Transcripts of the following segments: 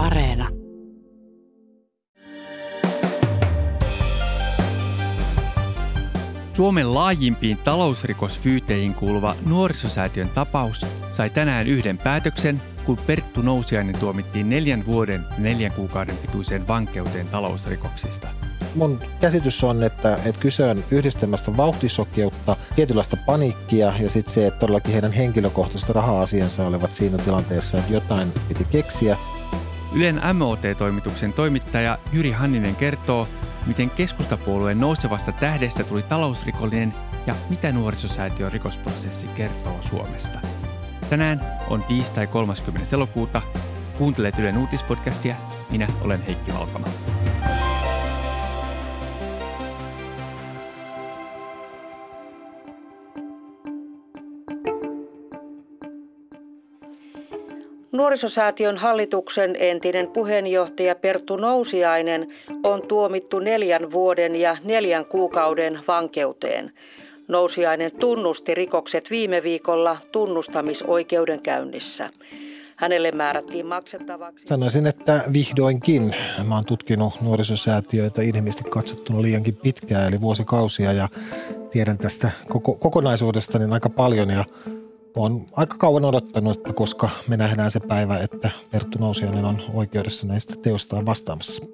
Areena. Suomen laajimpiin talousrikosfyyteihin kuuluva nuorisosäätiön tapaus sai tänään yhden päätöksen, kun Perttu Nousiainen tuomittiin neljän vuoden neljän kuukauden pituiseen vankeuteen talousrikoksista. Mun käsitys on, että, että kyse on yhdistelmästä vauhtisokeutta, tietynlaista paniikkia ja sitten se, että todellakin heidän henkilökohtaiset raha-asiansa olivat siinä tilanteessa, että jotain piti keksiä. Ylen MOT-toimituksen toimittaja Jyri Hanninen kertoo, miten keskustapuolueen nousevasta tähdestä tuli talousrikollinen ja mitä nuorisosäätiön rikosprosessi kertoo Suomesta. Tänään on tiistai 30. elokuuta. Kuuntelet Ylen uutispodcastia. Minä olen Heikki Valkama. Nuorisosäätiön hallituksen entinen puheenjohtaja Perttu Nousiainen on tuomittu neljän vuoden ja neljän kuukauden vankeuteen. Nousiainen tunnusti rikokset viime viikolla tunnustamisoikeudenkäynnissä. Hänelle määrättiin maksettavaksi. Sanoisin, että vihdoinkin. Mä oon tutkinut nuorisosäätiöitä inhimillisesti katsottuna liiankin pitkään, eli vuosikausia, ja tiedän tästä koko, kokonaisuudesta niin aika paljon. Ja olen aika kauan odottanut, että koska me nähdään se päivä, että Perttu Nousiainen on oikeudessa näistä teostaan vastaamassa.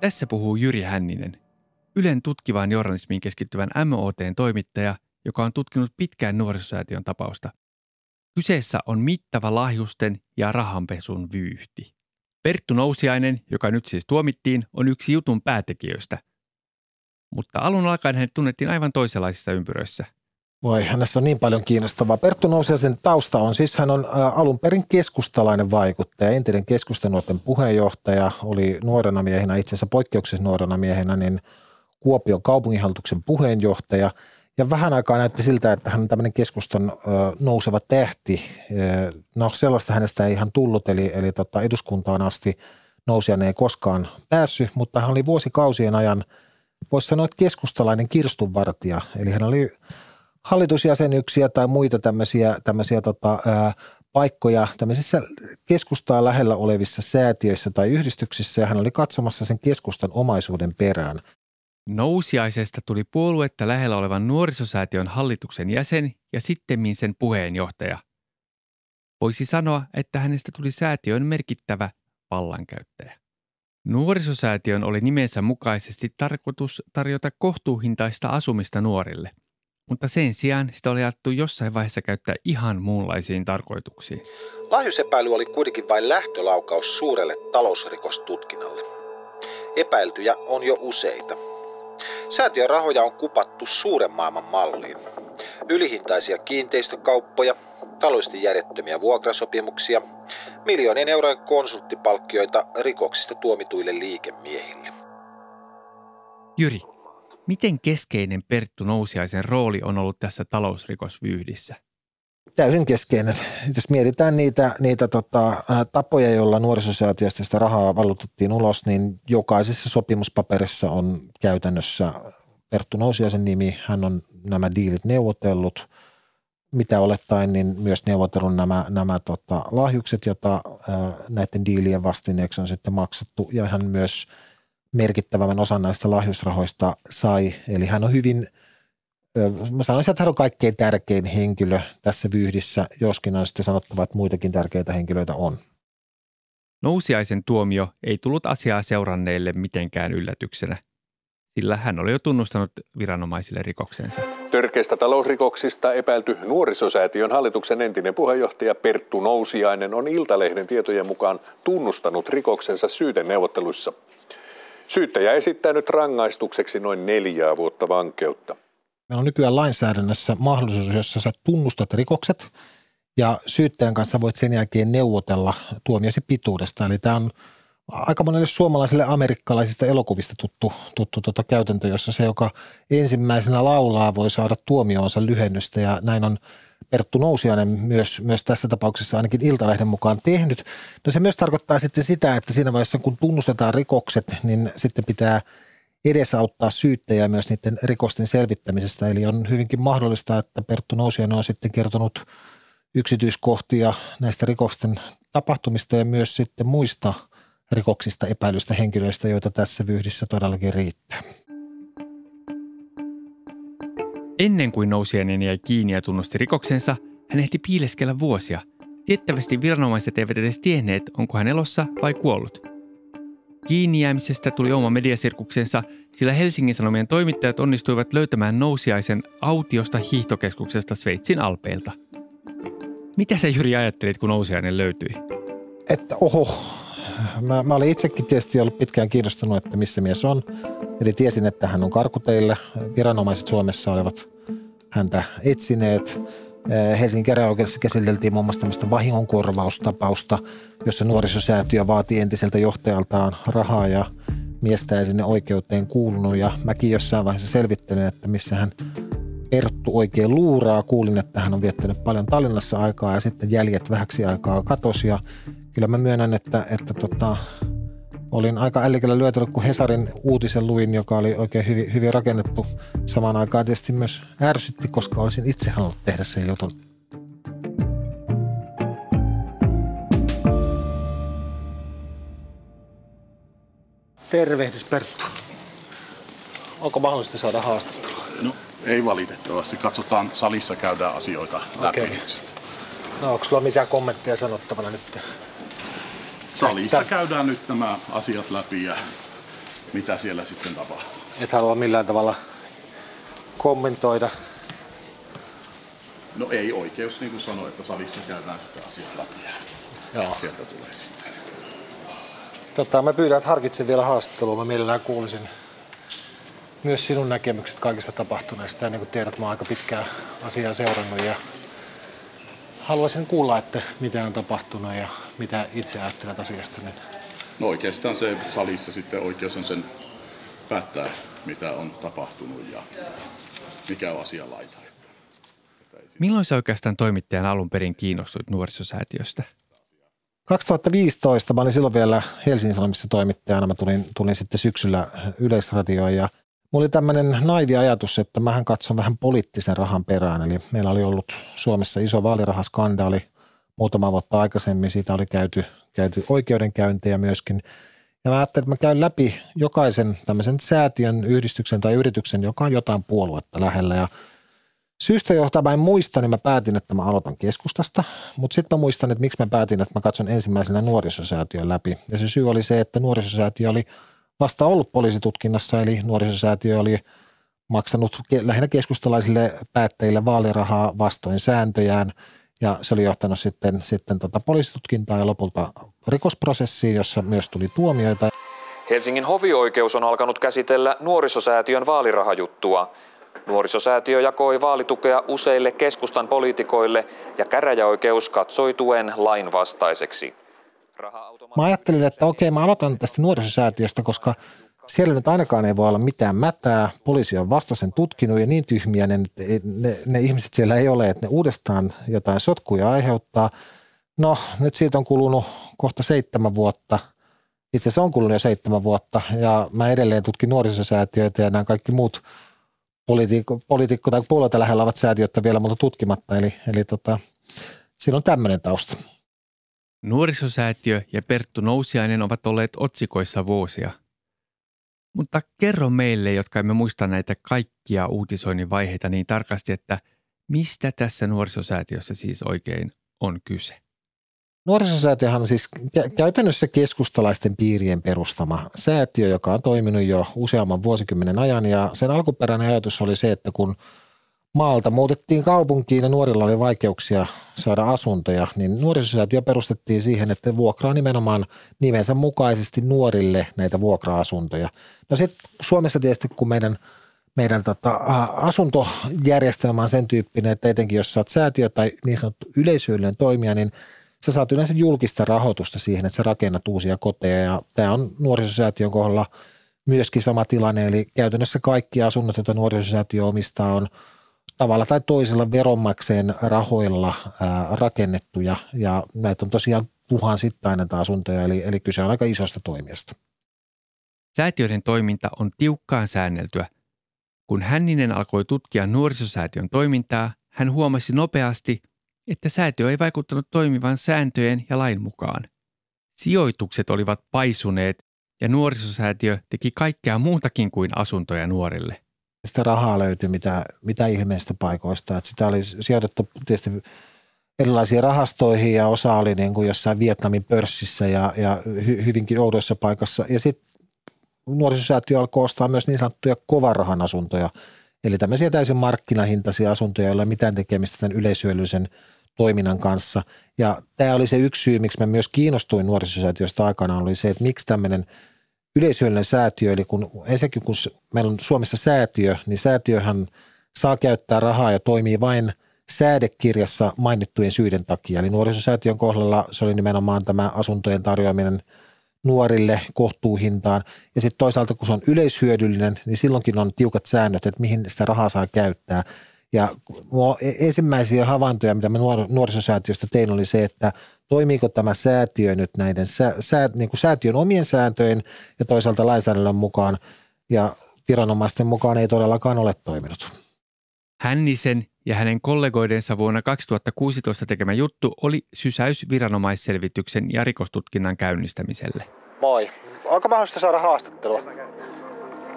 Tässä puhuu Jyri Hänninen, Ylen tutkivaan journalismiin keskittyvän MOTn toimittaja, joka on tutkinut pitkään nuorisosäätiön tapausta. Kyseessä on mittava lahjusten ja rahanpesun vyyhti. Perttu Nousiainen, joka nyt siis tuomittiin, on yksi jutun päätekijöistä. Mutta alun alkaen hänet tunnettiin aivan toisenlaisissa ympyröissä – voi, hänessä on niin paljon kiinnostavaa. Perttu Nousiaisen tausta on siis, hän on alun perin keskustalainen vaikuttaja, entinen keskustanuorten puheenjohtaja, oli nuorena miehenä, itse asiassa poikkeuksessa nuorena miehenä, niin Kuopion kaupunginhallituksen puheenjohtaja. Ja vähän aikaa näytti siltä, että hän on tämmöinen keskustan nouseva tähti. No sellaista hänestä ei ihan tullut, eli, eli tota, eduskuntaan asti Nousiainen ei koskaan päässyt, mutta hän oli vuosikausien ajan, voisi sanoa, että keskustalainen kirstunvartija. Eli hän oli hallitusjäsenyksiä tai muita tämmöisiä, tämmöisiä tota, ää, paikkoja tämmöisissä keskustaa lähellä olevissa säätiöissä tai yhdistyksissä ja hän oli katsomassa sen keskustan omaisuuden perään. Nousiaisesta tuli puoluetta lähellä olevan nuorisosäätiön hallituksen jäsen ja sittemmin sen puheenjohtaja. Voisi sanoa, että hänestä tuli säätiön merkittävä vallankäyttäjä. Nuorisosäätiön oli nimensä mukaisesti tarkoitus tarjota kohtuuhintaista asumista nuorille – mutta sen sijaan sitä oli ajattu jossain vaiheessa käyttää ihan muunlaisiin tarkoituksiin. Lahjusepäily oli kuitenkin vain lähtölaukaus suurelle talousrikostutkinnalle. Epäiltyjä on jo useita. Säätiön rahoja on kupattu suuren maailman malliin. Ylihintaisia kiinteistökauppoja, taloudellisesti järjettömiä vuokrasopimuksia, miljoonien eurojen konsulttipalkkioita rikoksista tuomituille liikemiehille. Jyri, Miten keskeinen Perttu Nousiaisen rooli on ollut tässä talousrikosvyyhdissä? Täysin keskeinen. Jos mietitään niitä, niitä tota, tapoja, joilla nuorisosäätiöstä sitä rahaa valutettiin ulos, niin jokaisessa sopimuspaperissa on käytännössä Perttu Nousiaisen nimi. Hän on nämä diilit neuvotellut. Mitä olettaen, niin myös neuvotellut nämä, nämä tota, lahjukset, joita näiden diilien vastineeksi on sitten maksettu. Ja hän myös – merkittävämmän osan näistä lahjusrahoista sai. Eli hän on hyvin, mä sanoisin, että hän on kaikkein tärkein henkilö tässä vyyhdissä, joskin on sitten sanottava, että muitakin tärkeitä henkilöitä on. Nousiaisen tuomio ei tullut asiaa seuranneille mitenkään yllätyksenä, sillä hän oli jo tunnustanut viranomaisille rikoksensa. Törkeistä talousrikoksista epäilty nuorisosäätiön hallituksen entinen puheenjohtaja Perttu Nousiainen on Iltalehden tietojen mukaan tunnustanut rikoksensa syyteneuvotteluissa. Syyttäjä esittää nyt rangaistukseksi noin neljää vuotta vankeutta. Meillä on nykyään lainsäädännössä mahdollisuus, jossa sä tunnustat rikokset ja syyttäjän kanssa voit sen jälkeen neuvotella tuomiosi pituudesta. Eli tämä on aika monelle suomalaisille amerikkalaisista elokuvista tuttu, tuttu tota käytäntö, jossa se, joka ensimmäisenä laulaa, voi saada tuomioonsa lyhennystä ja näin on Perttu Nousiainen myös, myös tässä tapauksessa ainakin Iltalehden mukaan tehnyt. No se myös tarkoittaa sitten sitä, että siinä vaiheessa kun tunnustetaan rikokset, niin sitten pitää edesauttaa syyttäjää myös niiden rikosten selvittämisestä. Eli on hyvinkin mahdollista, että Perttu Nousiainen on sitten kertonut yksityiskohtia näistä rikosten tapahtumista ja myös sitten muista rikoksista epäilystä henkilöistä, joita tässä vyhdissä todellakin riittää. Ennen kuin nousijainen jäi kiinni ja tunnusti rikoksensa, hän ehti piileskellä vuosia. Tiettävästi viranomaiset eivät edes tienneet, onko hän elossa vai kuollut. Kiinni jäämisestä tuli oma mediasirkuksensa, sillä Helsingin Sanomien toimittajat onnistuivat löytämään nousiaisen autiosta hiihtokeskuksesta Sveitsin alpeilta. Mitä sä Jyri ajattelit, kun nousiainen löytyi? Että oho, mä, mä olin itsekin tietysti ollut pitkään kiinnostunut, että missä mies on. Eli tiesin, että hän on karkuteille. Viranomaiset Suomessa olivat häntä etsineet. Eh, Helsingin käräjäoikeudessa käsiteltiin muun muassa tämmöistä vahingonkorvaustapausta, jossa nuorisosäätiö vaati entiseltä johtajaltaan rahaa ja miestä ei sinne oikeuteen kuulunut. Ja mäkin jossain vaiheessa selvittelen, että missä hän Perttu oikein luuraa. Kuulin, että hän on viettänyt paljon Tallinnassa aikaa ja sitten jäljet vähäksi aikaa katosi. Ja kyllä mä myönnän, että, että tota, olin aika ällikällä lyötynyt, kun Hesarin uutisen luin, joka oli oikein hyvin, hyvin rakennettu. Samaan aikaan tietysti myös ärsytti, koska olisin itse halunnut tehdä sen jutun. Tervehdys Perttu. Onko mahdollista saada haastattelua? No ei valitettavasti. Katsotaan, salissa käydään asioita läpi. Okei. No onko sulla mitään kommentteja sanottavana nyt? Salissa Tästä- käydään nyt nämä asiat läpi ja mitä siellä sitten tapahtuu. Et halua millään tavalla kommentoida. No ei oikeus, niin kuin sanoi, että salissa käydään sitten asiat läpi ja Joo. sieltä tulee sitten. Tota, mä pyydän, että harkitsen vielä haastattelua. Mä mielellään kuulisin myös sinun näkemykset kaikista tapahtuneista. Ja niin kuin tiedät, mä oon aika pitkään asiaa seurannut ja haluaisin kuulla, että mitä on tapahtunut ja mitä itse ajattelet asiasta. Niin No oikeastaan se salissa sitten oikeus on sen päättää, mitä on tapahtunut ja mikä on asia laita. Milloin sä oikeastaan toimittajan alun perin kiinnostuit nuorisosäätiöstä? 2015, mä olin silloin vielä Helsingin Sanomissa toimittajana, mä tulin, tulin sitten syksyllä Yleisradioon ja mulla oli tämmöinen naivi ajatus, että mähän katson vähän poliittisen rahan perään. Eli meillä oli ollut Suomessa iso vaalirahaskandaali muutama vuotta aikaisemmin, siitä oli käyty, käyty oikeudenkäyntejä myöskin. Ja mä ajattelin, että mä käyn läpi jokaisen tämmöisen säätiön, yhdistyksen tai yrityksen, joka on jotain puoluetta lähellä ja Syystä johtaa mä en muista, niin mä päätin, että mä aloitan keskustasta, mutta sitten mä muistan, että miksi mä päätin, että mä katson ensimmäisenä nuorisosäätiön läpi. Ja se syy oli se, että nuorisosäätiö oli vasta ollut poliisitutkinnassa, eli nuorisosäätiö oli maksanut lähinnä keskustalaisille päättäjille vaalirahaa vastoin sääntöjään, ja se oli johtanut sitten, sitten tota poliisitutkintaa ja lopulta rikosprosessiin, jossa myös tuli tuomioita. Helsingin hovioikeus on alkanut käsitellä nuorisosäätiön vaalirahajuttua. Nuorisosäätiö jakoi vaalitukea useille keskustan poliitikoille ja käräjäoikeus katsoi tuen lainvastaiseksi. Mä ajattelin, että okei, mä aloitan tästä nuorisosäätiöstä, koska siellä nyt ainakaan ei voi olla mitään mätää. Poliisi on vasta sen tutkinut ja niin tyhmiä ne, ne, ne ihmiset siellä ei ole, että ne uudestaan jotain sotkuja aiheuttaa. No, nyt siitä on kulunut kohta seitsemän vuotta. Itse asiassa on kulunut jo seitsemän vuotta ja mä edelleen tutkin nuorisosäätiöitä ja nämä kaikki muut poliitikko, poliitikko tai puolueita lähellä ovat säätiöitä vielä multa tutkimatta. Eli, eli tota, siinä on tämmöinen tausta. Nuorisosäätiö ja Perttu Nousiainen ovat olleet otsikoissa vuosia. Mutta kerro meille, jotka emme muista näitä kaikkia uutisoinnin vaiheita niin tarkasti, että mistä tässä nuorisosäätiössä siis oikein on kyse? Nuorisosäätiöhän on siis kä- käytännössä keskustalaisten piirien perustama säätiö, joka on toiminut jo useamman vuosikymmenen ajan ja sen alkuperäinen ajatus oli se, että kun maalta muutettiin kaupunkiin ja nuorilla oli vaikeuksia saada asuntoja, niin nuorisosäätiö perustettiin siihen, että vuokraa nimenomaan nimensä mukaisesti nuorille näitä vuokra-asuntoja. No sitten Suomessa tietysti, kun meidän meidän tota, asuntojärjestelmä on sen tyyppinen, että etenkin jos oot säätiö tai niin sanottu yleisöllinen toimija, niin sä saat yleensä julkista rahoitusta siihen, että sä rakennat uusia koteja ja tämä on nuorisosäätiön kohdalla myöskin sama tilanne, eli käytännössä kaikki asunnot, joita nuorisosäätiö omistaa, on tavalla tai toisella veronmaksajien rahoilla rakennettuja ja näitä on tosiaan tuhansittain näitä asuntoja, eli, eli kyse on aika isosta toimijasta. Säätiöiden toiminta on tiukkaan säänneltyä. Kun Hänninen alkoi tutkia nuorisosäätiön toimintaa, hän huomasi nopeasti, että säätiö ei vaikuttanut toimivan sääntöjen ja lain mukaan. Sijoitukset olivat paisuneet ja nuorisosäätiö teki kaikkea muutakin kuin asuntoja nuorille. Sitä rahaa löytyi mitä, mitä ihmeistä paikoista. Että sitä oli sijoitettu tietysti erilaisiin rahastoihin ja osa oli niin kuin jossain Vietnamin pörssissä ja, ja hy, hyvinkin oudoissa paikassa. Ja sitten nuorisosäätiö alkoi ostaa myös niin sanottuja kovarahan asuntoja, eli tämmöisiä täysin markkinahintaisia asuntoja, joilla ei mitään tekemistä tämän yleisyöllisen toiminnan kanssa. Ja tämä oli se yksi syy, miksi mä myös kiinnostuin nuorisosäätiöstä aikanaan, oli se, että miksi tämmöinen yleisyöllinen säätiö, eli kun ensinnäkin kun meillä on Suomessa säätiö, niin säätiöhän saa käyttää rahaa ja toimii vain säädekirjassa mainittujen syiden takia. Eli nuorisosäätiön kohdalla se oli nimenomaan tämä asuntojen tarjoaminen nuorille kohtuuhintaan. Ja sitten toisaalta, kun se on yleishyödyllinen, niin silloinkin on tiukat säännöt, että mihin sitä rahaa saa käyttää. Ja e- ensimmäisiä havaintoja, mitä mä nuor- nuorisosäätiöstä tein, oli se, että toimiiko tämä säätiö nyt näiden sä, sä, niin kuin säätiön omien sääntöjen ja toisaalta lainsäädännön mukaan. Ja viranomaisten mukaan ei todellakaan ole toiminut. Hännisen ja hänen kollegoidensa vuonna 2016 tekemä juttu oli sysäys viranomaisselvityksen ja rikostutkinnan käynnistämiselle. Moi. Onko mahdollista saada haastattelua?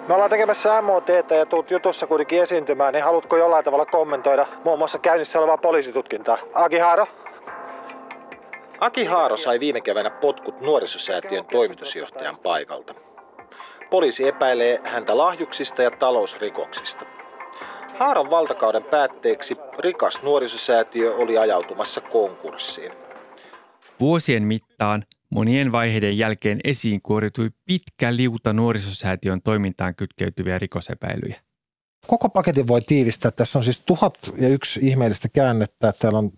Me ollaan tekemässä MOT ja tuut jutussa kuitenkin esiintymään, niin haluatko jollain tavalla kommentoida muun muassa käynnissä olevaa poliisitutkintaa? Aki Haaro? Aki Haaro sai viime keväänä potkut nuorisosäätiön toimitusjohtajan paikalta. Poliisi epäilee häntä lahjuksista ja talousrikoksista. Haaran valtakauden päätteeksi rikas nuorisosäätiö oli ajautumassa konkurssiin. Vuosien mittaan monien vaiheiden jälkeen esiin kuoritui pitkä liuta nuorisosäätiön toimintaan kytkeytyviä rikosepäilyjä. Koko paketin voi tiivistää. Tässä on siis tuhat ja yksi ihmeellistä käännettä. Täällä on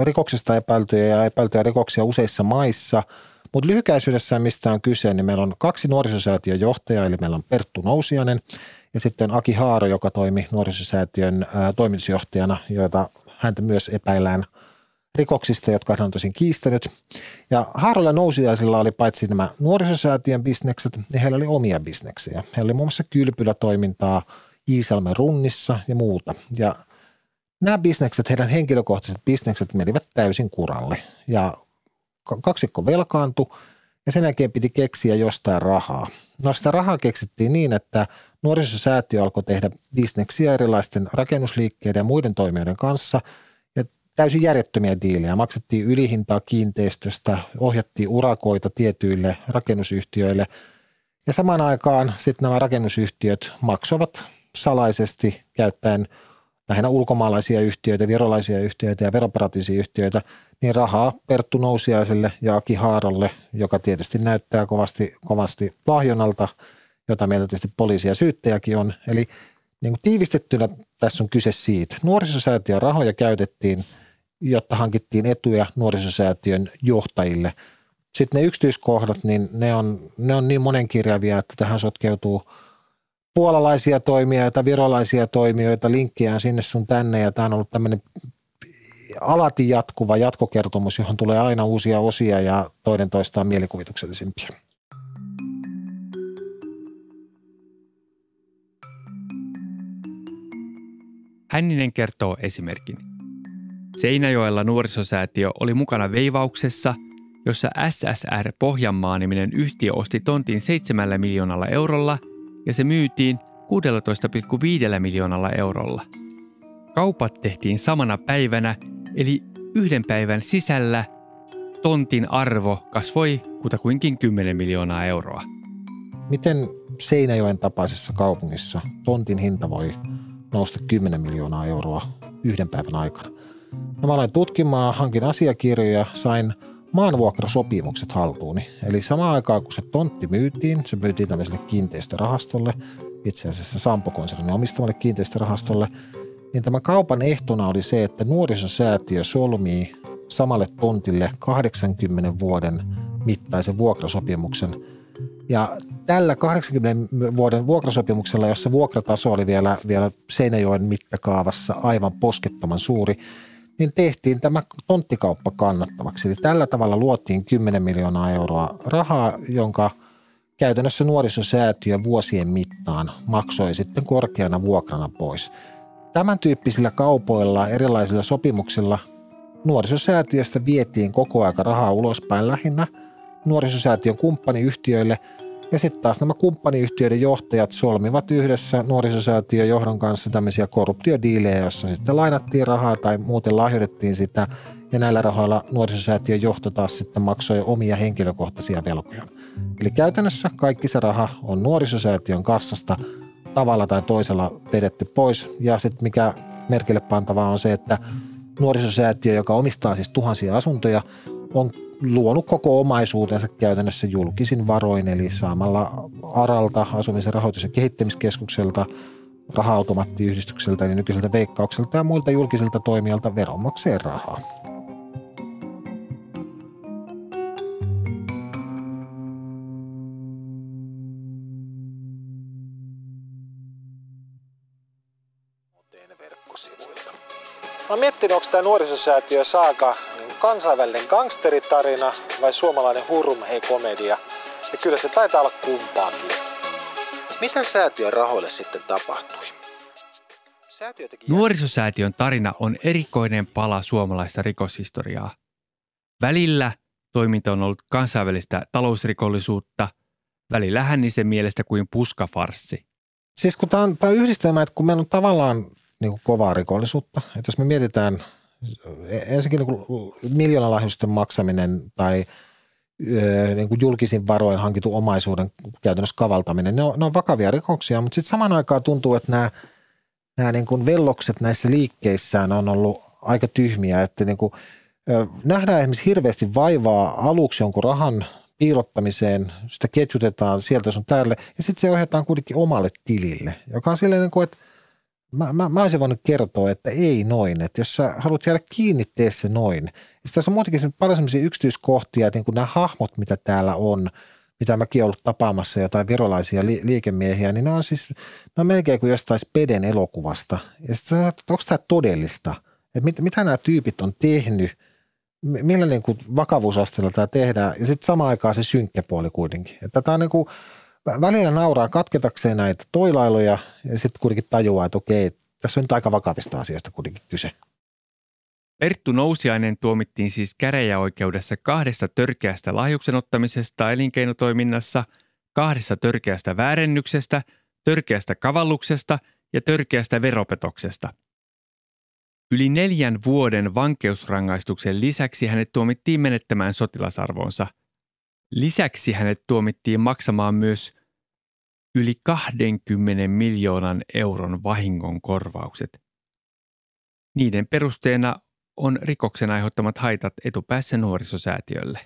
rikoksista epäiltyjä ja epäiltyjä rikoksia useissa maissa. Mutta lyhykäisyydessään mistä on kyse, niin meillä on kaksi nuorisosäätiön johtajaa, eli meillä on Perttu Nousianen ja sitten Aki Haaro, joka toimi nuorisosäätiön ää, toimitusjohtajana, joita häntä myös epäillään rikoksista, jotka hän on tosin kiistänyt. Ja Haarolla nousiaisilla oli paitsi nämä nuorisosäätiön bisnekset, niin heillä oli omia bisneksejä. Heillä oli muun muassa kylpylätoimintaa Iisalmen runnissa ja muuta. Ja nämä bisnekset, heidän henkilökohtaiset bisnekset menivät täysin kuralle. Ja kaksikko velkaantui ja sen jälkeen piti keksiä jostain rahaa. No sitä rahaa keksittiin niin, että nuorisosäätiö alkoi tehdä bisneksiä erilaisten rakennusliikkeiden ja muiden toimijoiden kanssa täysin järjettömiä diilejä. Maksettiin ylihintaa kiinteistöstä, ohjattiin urakoita tietyille rakennusyhtiöille ja samaan aikaan sitten nämä rakennusyhtiöt maksoivat salaisesti käyttäen lähinnä ulkomaalaisia yhtiöitä, virolaisia yhtiöitä ja veroparatiisiyhtiöitä, niin rahaa Perttu Nousiaiselle ja Aki Haarolle, joka tietysti näyttää kovasti, kovasti lahjonalta, jota meillä tietysti poliisi ja syyttäjäkin on. Eli niin kuin tiivistettynä tässä on kyse siitä. Nuorisosäätiön rahoja käytettiin, jotta hankittiin etuja nuorisosäätiön johtajille. Sitten ne yksityiskohdat, niin ne on, ne on niin monenkirjavia, että tähän sotkeutuu – puolalaisia toimijoita, virolaisia toimijoita, linkkiä sinne sun tänne ja tämä on ollut tämmöinen alati jatkuva jatkokertomus, johon tulee aina uusia osia ja toinen toistaan mielikuvituksellisimpia. Hänninen kertoo esimerkin. Seinäjoella nuorisosäätiö oli mukana veivauksessa, jossa SSR Pohjanmaa-niminen yhtiö osti tontin 7 miljoonalla eurolla ja se myytiin 16,5 miljoonalla eurolla. Kaupat tehtiin samana päivänä, eli yhden päivän sisällä tontin arvo kasvoi kutakuinkin 10 miljoonaa euroa. Miten Seinäjoen tapaisessa kaupungissa tontin hinta voi nousta 10 miljoonaa euroa yhden päivän aikana? No mä aloin tutkimaan, hankin asiakirjoja, sain maanvuokrasopimukset haltuuni. Eli samaan aikaan kun se tontti myytiin, se myytiin tämmöiselle kiinteistörahastolle, itse asiassa Sampo-konsernin omistamalle kiinteistörahastolle, niin tämä kaupan ehtona oli se, että nuorisosäätiö solmii samalle tontille 80 vuoden mittaisen vuokrasopimuksen. Ja tällä 80 vuoden vuokrasopimuksella, jossa vuokrataso oli vielä, vielä Seinäjoen mittakaavassa aivan poskettoman suuri, niin tehtiin tämä tonttikauppa kannattavaksi. Eli tällä tavalla luotiin 10 miljoonaa euroa rahaa, jonka käytännössä nuorisosäätiö vuosien mittaan maksoi sitten korkeana vuokrana pois. Tämän tyyppisillä kaupoilla, erilaisilla sopimuksilla nuorisosäätiöstä vietiin koko aika rahaa ulospäin lähinnä nuorisosäätiön kumppaniyhtiöille ja sitten taas nämä kumppaniyhtiöiden johtajat solmivat yhdessä nuorisosäätiön johdon kanssa tämmöisiä korruptiodiilejä, joissa sitten lainattiin rahaa tai muuten lahjoitettiin sitä ja näillä rahoilla nuorisosäätiön johto taas sitten maksoi omia henkilökohtaisia velkoja. Eli käytännössä kaikki se raha on nuorisosäätiön kassasta tavalla tai toisella vedetty pois ja sitten mikä merkille pantavaa on se, että nuorisosäätiö, joka omistaa siis tuhansia asuntoja, on luonut koko omaisuutensa käytännössä julkisin varoin, eli saamalla ARALta, asumisen rahoitus- ja kehittämiskeskukselta, raha-automaattiyhdistykseltä eli nykyiseltä veikkaukselta ja muilta julkisilta toimijalta veronmaksajien rahaa. Mä oon miettinyt, onko tämä nuorisosäätiö Saaka kansainvälinen gangsteritarina vai suomalainen hurmhei-komedia. Ja kyllä se taitaa olla kumpaakin. Mitä säätiön rahoille sitten tapahtui? Nuorisosäätiön tarina on erikoinen pala suomalaista rikoshistoriaa. Välillä toiminta on ollut kansainvälistä talousrikollisuutta, välillä hännisen mielestä kuin puskafarssi. Siis kun tämä on, tämä on yhdistelmä, että kun meillä on tavallaan niin kuin kovaa rikollisuutta. Että jos me mietitään ensinnäkin niin miljoonalahjusten maksaminen tai niin kuin julkisin varoin hankitun omaisuuden käytännössä kavaltaminen, ne on, ne on vakavia rikoksia, mutta sitten samaan aikaan tuntuu, että nämä, nämä niin kuin vellokset näissä liikkeissään on ollut aika tyhmiä, että niin kuin, nähdään esimerkiksi hirveästi vaivaa aluksi jonkun rahan piilottamiseen, sitä ketjutetaan sieltä sun täällä ja sitten se ohjataan kuitenkin omalle tilille, joka on silleen, niin kuin, että Mä, mä, mä olisin voinut kertoa, että ei noin, että jos sä haluat jäädä kiinni, tee se noin. Sitten tässä on muutenkin paljon sellaisia yksityiskohtia, että niin kuin nämä hahmot, mitä täällä on, mitä mäkin ollut tapaamassa, jotain virolaisia li- liikemiehiä, niin ne on siis, ne on melkein kuin jostain Speden elokuvasta. Ja sitten sä onko tämä todellista? Että mit, mitä nämä tyypit on tehnyt, millä niin kuin vakavuusasteella tämä tehdään, ja sitten samaan aikaan se synkkä puoli kuitenkin. Että tämä on niin kuin, välillä nauraa katketakseen näitä toilailuja ja sitten kuitenkin tajuaa, että okei, tässä on nyt aika vakavista asiasta kuitenkin kyse. Perttu Nousiainen tuomittiin siis käräjäoikeudessa kahdesta törkeästä lahjuksen ottamisesta elinkeinotoiminnassa, kahdesta törkeästä väärennyksestä, törkeästä kavalluksesta ja törkeästä veropetoksesta. Yli neljän vuoden vankeusrangaistuksen lisäksi hänet tuomittiin menettämään sotilasarvonsa. Lisäksi hänet tuomittiin maksamaan myös yli 20 miljoonan euron vahingon korvaukset. Niiden perusteena on rikoksen aiheuttamat haitat etupäässä nuorisosäätiölle.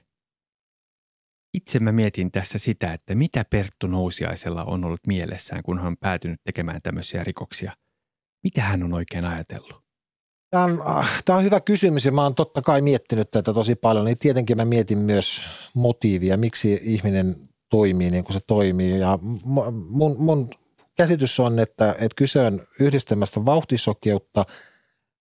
Itse mä mietin tässä sitä, että mitä Perttu Nousiaisella on ollut mielessään, kun hän on päätynyt tekemään tämmöisiä rikoksia. Mitä hän on oikein ajatellut? Tämä on, äh, tämä on hyvä kysymys ja mä oon totta kai miettinyt tätä tosi paljon. Niin tietenkin mä mietin myös motiivia, miksi ihminen toimii niin kuin se toimii. Ja mun, mun käsitys on, että, että kyse on yhdistelmästä vauhtisokeutta,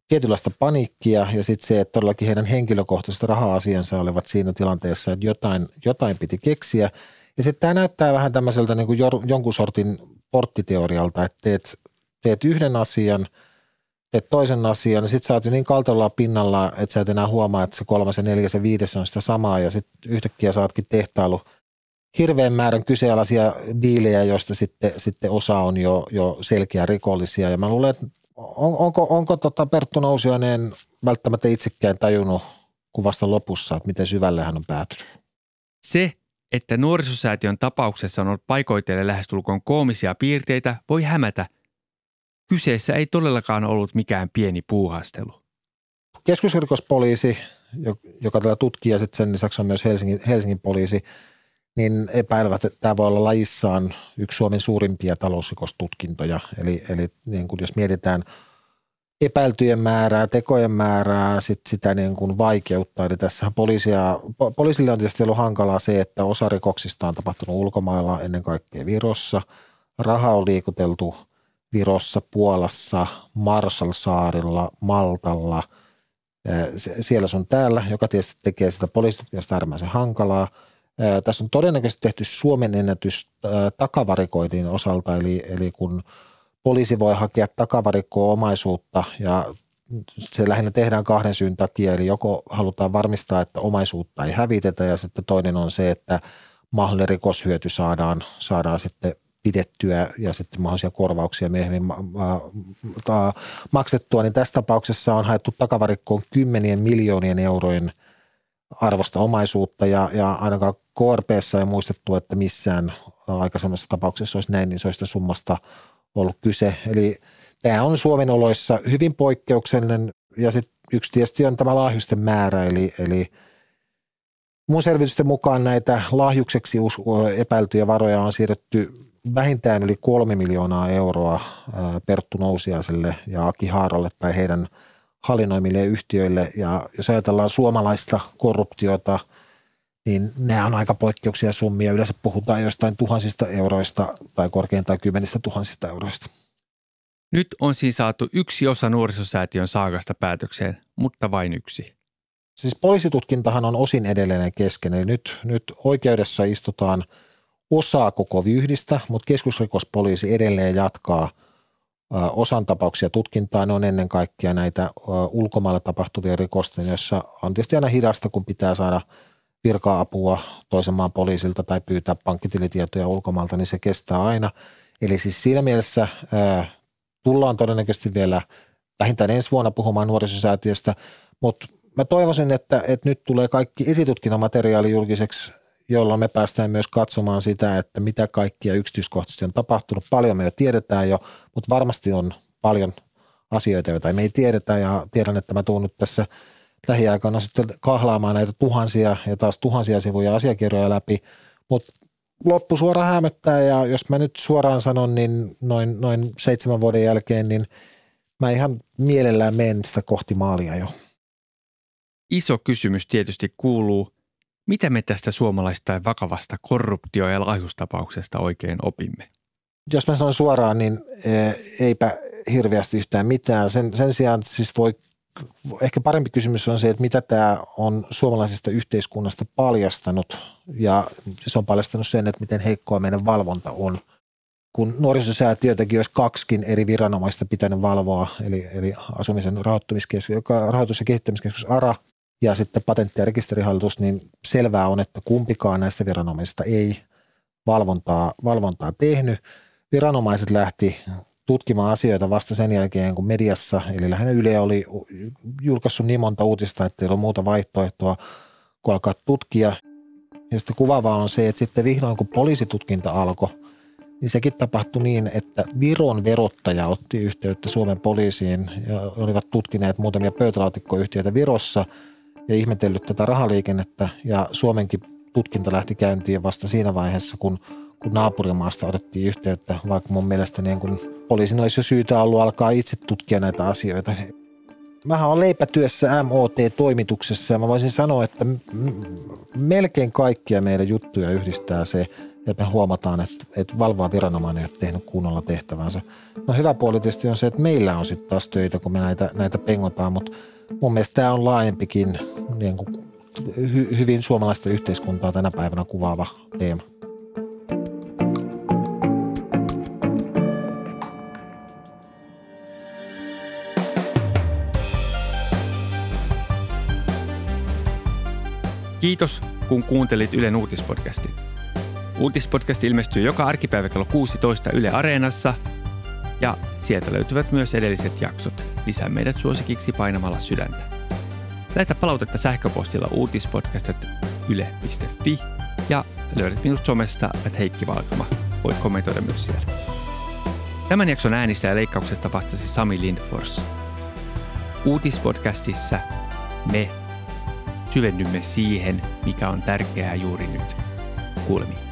tietynlaista paniikkia ja sitten se, että todellakin heidän henkilökohtaiset raha-asiansa olivat siinä tilanteessa, että jotain, jotain piti keksiä. Ja sitten tämä näyttää vähän tämmöiseltä niin kuin jonkun sortin porttiteorialta, että teet, teet yhden asian, teet toisen asian, ja sitten sä oot niin kaltolla pinnalla, että sä et enää huomaa, että se kolmas ja neljäs ja viides on sitä samaa, ja sitten yhtäkkiä saatkin tehtailu – hirveän määrän kyseenalaisia diilejä, joista sitten, sitten osa on jo, jo selkeä rikollisia. Ja mä luulen, että on, onko, onko tota Perttu Nousiainen välttämättä itsekään tajunnut kuvasta lopussa, että miten syvälle hän on päätynyt? Se, että nuorisosäätiön tapauksessa on ollut paikoitelle lähestulkoon koomisia piirteitä, voi hämätä. Kyseessä ei todellakaan ollut mikään pieni puuhastelu. Keskusrikospoliisi, joka tätä tutkii ja sitten sen lisäksi on myös Helsingin, Helsingin poliisi – niin epäilevät, että tämä voi olla lajissaan yksi Suomen suurimpia talousrikostutkintoja. Eli, eli niin kuin jos mietitään epäiltyjen määrää, tekojen määrää, sit sitä niin kuin vaikeutta. Eli tässä poliisia, poliisille on tietysti ollut hankalaa se, että osa rikoksista on tapahtunut ulkomailla, ennen kaikkea Virossa. Raha on liikuteltu Virossa, Puolassa, Marshall-saarilla, Maltalla, siellä sun täällä, joka tietysti tekee sitä poliisitutkinnasta äärimmäisen hankalaa – tässä on todennäköisesti tehty Suomen ennätys takavarikoinnin osalta, eli, eli kun poliisi voi hakea takavarikkoa omaisuutta ja se lähinnä tehdään kahden syyn takia, eli joko halutaan varmistaa, että omaisuutta ei hävitetä ja sitten toinen on se, että mahdollinen rikoshyöty saadaan, saadaan sitten pidettyä ja sitten mahdollisia korvauksia myöhemmin maksettua, niin tässä tapauksessa on haettu takavarikkoon kymmenien miljoonien eurojen arvosta omaisuutta ja, ja ainakaan KRPssä ei muistettu, että missään aikaisemmassa tapauksessa olisi näin isoista summasta ollut kyse. Eli tämä on Suomen oloissa hyvin poikkeuksellinen ja sitten yksi tietysti on tämä lahjusten määrä, eli, eli mun selvitysten mukaan näitä lahjukseksi epäiltyjä varoja on siirretty vähintään yli kolme miljoonaa euroa Perttu Nousiaiselle ja Aki Haaralle tai heidän hallinnoimille yhtiöille. Ja jos ajatellaan suomalaista korruptiota, niin nämä on aika poikkeuksia summia. Yleensä puhutaan jostain tuhansista euroista tai korkeintaan kymmenistä tuhansista euroista. Nyt on siis saatu yksi osa nuorisosäätiön saakasta päätökseen, mutta vain yksi. Siis poliisitutkintahan on osin edelleen kesken. Eli nyt, nyt oikeudessa istutaan – osaa koko vyhdistä, mutta keskusrikospoliisi edelleen jatkaa osan tapauksia tutkintaa. Ne on ennen kaikkea näitä ulkomailla tapahtuvia rikosten, joissa on tietysti aina hidasta, kun pitää saada virka-apua toisen maan poliisilta tai pyytää pankkitilitietoja ulkomailta, niin se kestää aina. Eli siis siinä mielessä tullaan todennäköisesti vielä vähintään ensi vuonna puhumaan nuorisosäätiöstä, mutta mä toivoisin, että, että nyt tulee kaikki esitutkintamateriaali julkiseksi jolloin me päästään myös katsomaan sitä, että mitä kaikkia yksityiskohtaisesti on tapahtunut. Paljon me jo tiedetään jo, mutta varmasti on paljon asioita, joita me ei tiedetä ja tiedän, että mä tuun nyt tässä lähiaikana sitten kahlaamaan näitä tuhansia ja taas tuhansia sivuja asiakirjoja läpi, mutta loppu suoraan hämöttää ja jos mä nyt suoraan sanon, niin noin, noin seitsemän vuoden jälkeen, niin mä ihan mielellään menen sitä kohti maalia jo. Iso kysymys tietysti kuuluu, mitä me tästä suomalaista vakavasta korruptio- ja lahjustapauksesta oikein opimme? Jos mä sanon suoraan, niin e, eipä hirveästi yhtään mitään. Sen, sen sijaan siis voi, ehkä parempi kysymys on se, että mitä tämä on suomalaisesta yhteiskunnasta paljastanut. Ja se on paljastanut sen, että miten heikkoa meidän valvonta on. Kun nuorisosäätiötäkin olisi kaksikin eri viranomaista pitänyt valvoa, eli, eli asumisen rahoitus- ja kehittämiskeskus ARA – ja sitten patentti- ja rekisterihallitus, niin selvää on, että kumpikaan näistä viranomaisista ei valvontaa, valvontaa tehnyt. Viranomaiset lähti tutkimaan asioita vasta sen jälkeen, kun mediassa, eli lähinnä Yle oli julkaissut niin monta uutista, että ei ole muuta vaihtoehtoa kuin alkaa tutkia. Ja sitten kuvaavaa on se, että sitten vihdoin kun poliisitutkinta alkoi, niin sekin tapahtui niin, että Viron verottaja otti yhteyttä Suomen poliisiin ja olivat tutkineet muutamia pöytälaatikkoyhtiöitä Virossa – ja ihmetellyt tätä rahaliikennettä ja Suomenkin tutkinta lähti käyntiin vasta siinä vaiheessa, kun, kun naapurimaasta otettiin yhteyttä, vaikka mun mielestä niin kun poliisin olisi jo syytä ollut alkaa itse tutkia näitä asioita. Mähän olen leipätyössä MOT-toimituksessa ja mä voisin sanoa, että melkein kaikkia meidän juttuja yhdistää se, että me huomataan, että, että valvoa viranomainen ei ole tehnyt kunnolla tehtävänsä. No hyvä puoli tietysti on se, että meillä on sitten taas töitä, kun me näitä, näitä pengotaan, mutta mun mielestä tämä on laajempikin niin kuin hy, hyvin suomalaista yhteiskuntaa tänä päivänä kuvaava teema. Kiitos, kun kuuntelit Ylen uutispodcastin. Uutispodcast ilmestyy joka arkipäivä kello 16 Yle Areenassa ja sieltä löytyvät myös edelliset jaksot. Lisää meidät suosikiksi painamalla sydäntä. Lähetä palautetta sähköpostilla uutispodcast.yle.fi ja löydät minut somesta, että Heikki Valkama. Voit kommentoida myös siellä. Tämän jakson äänistä ja leikkauksesta vastasi Sami Lindfors. Uutispodcastissa me syvennymme siihen, mikä on tärkeää juuri nyt. Kuulemiin.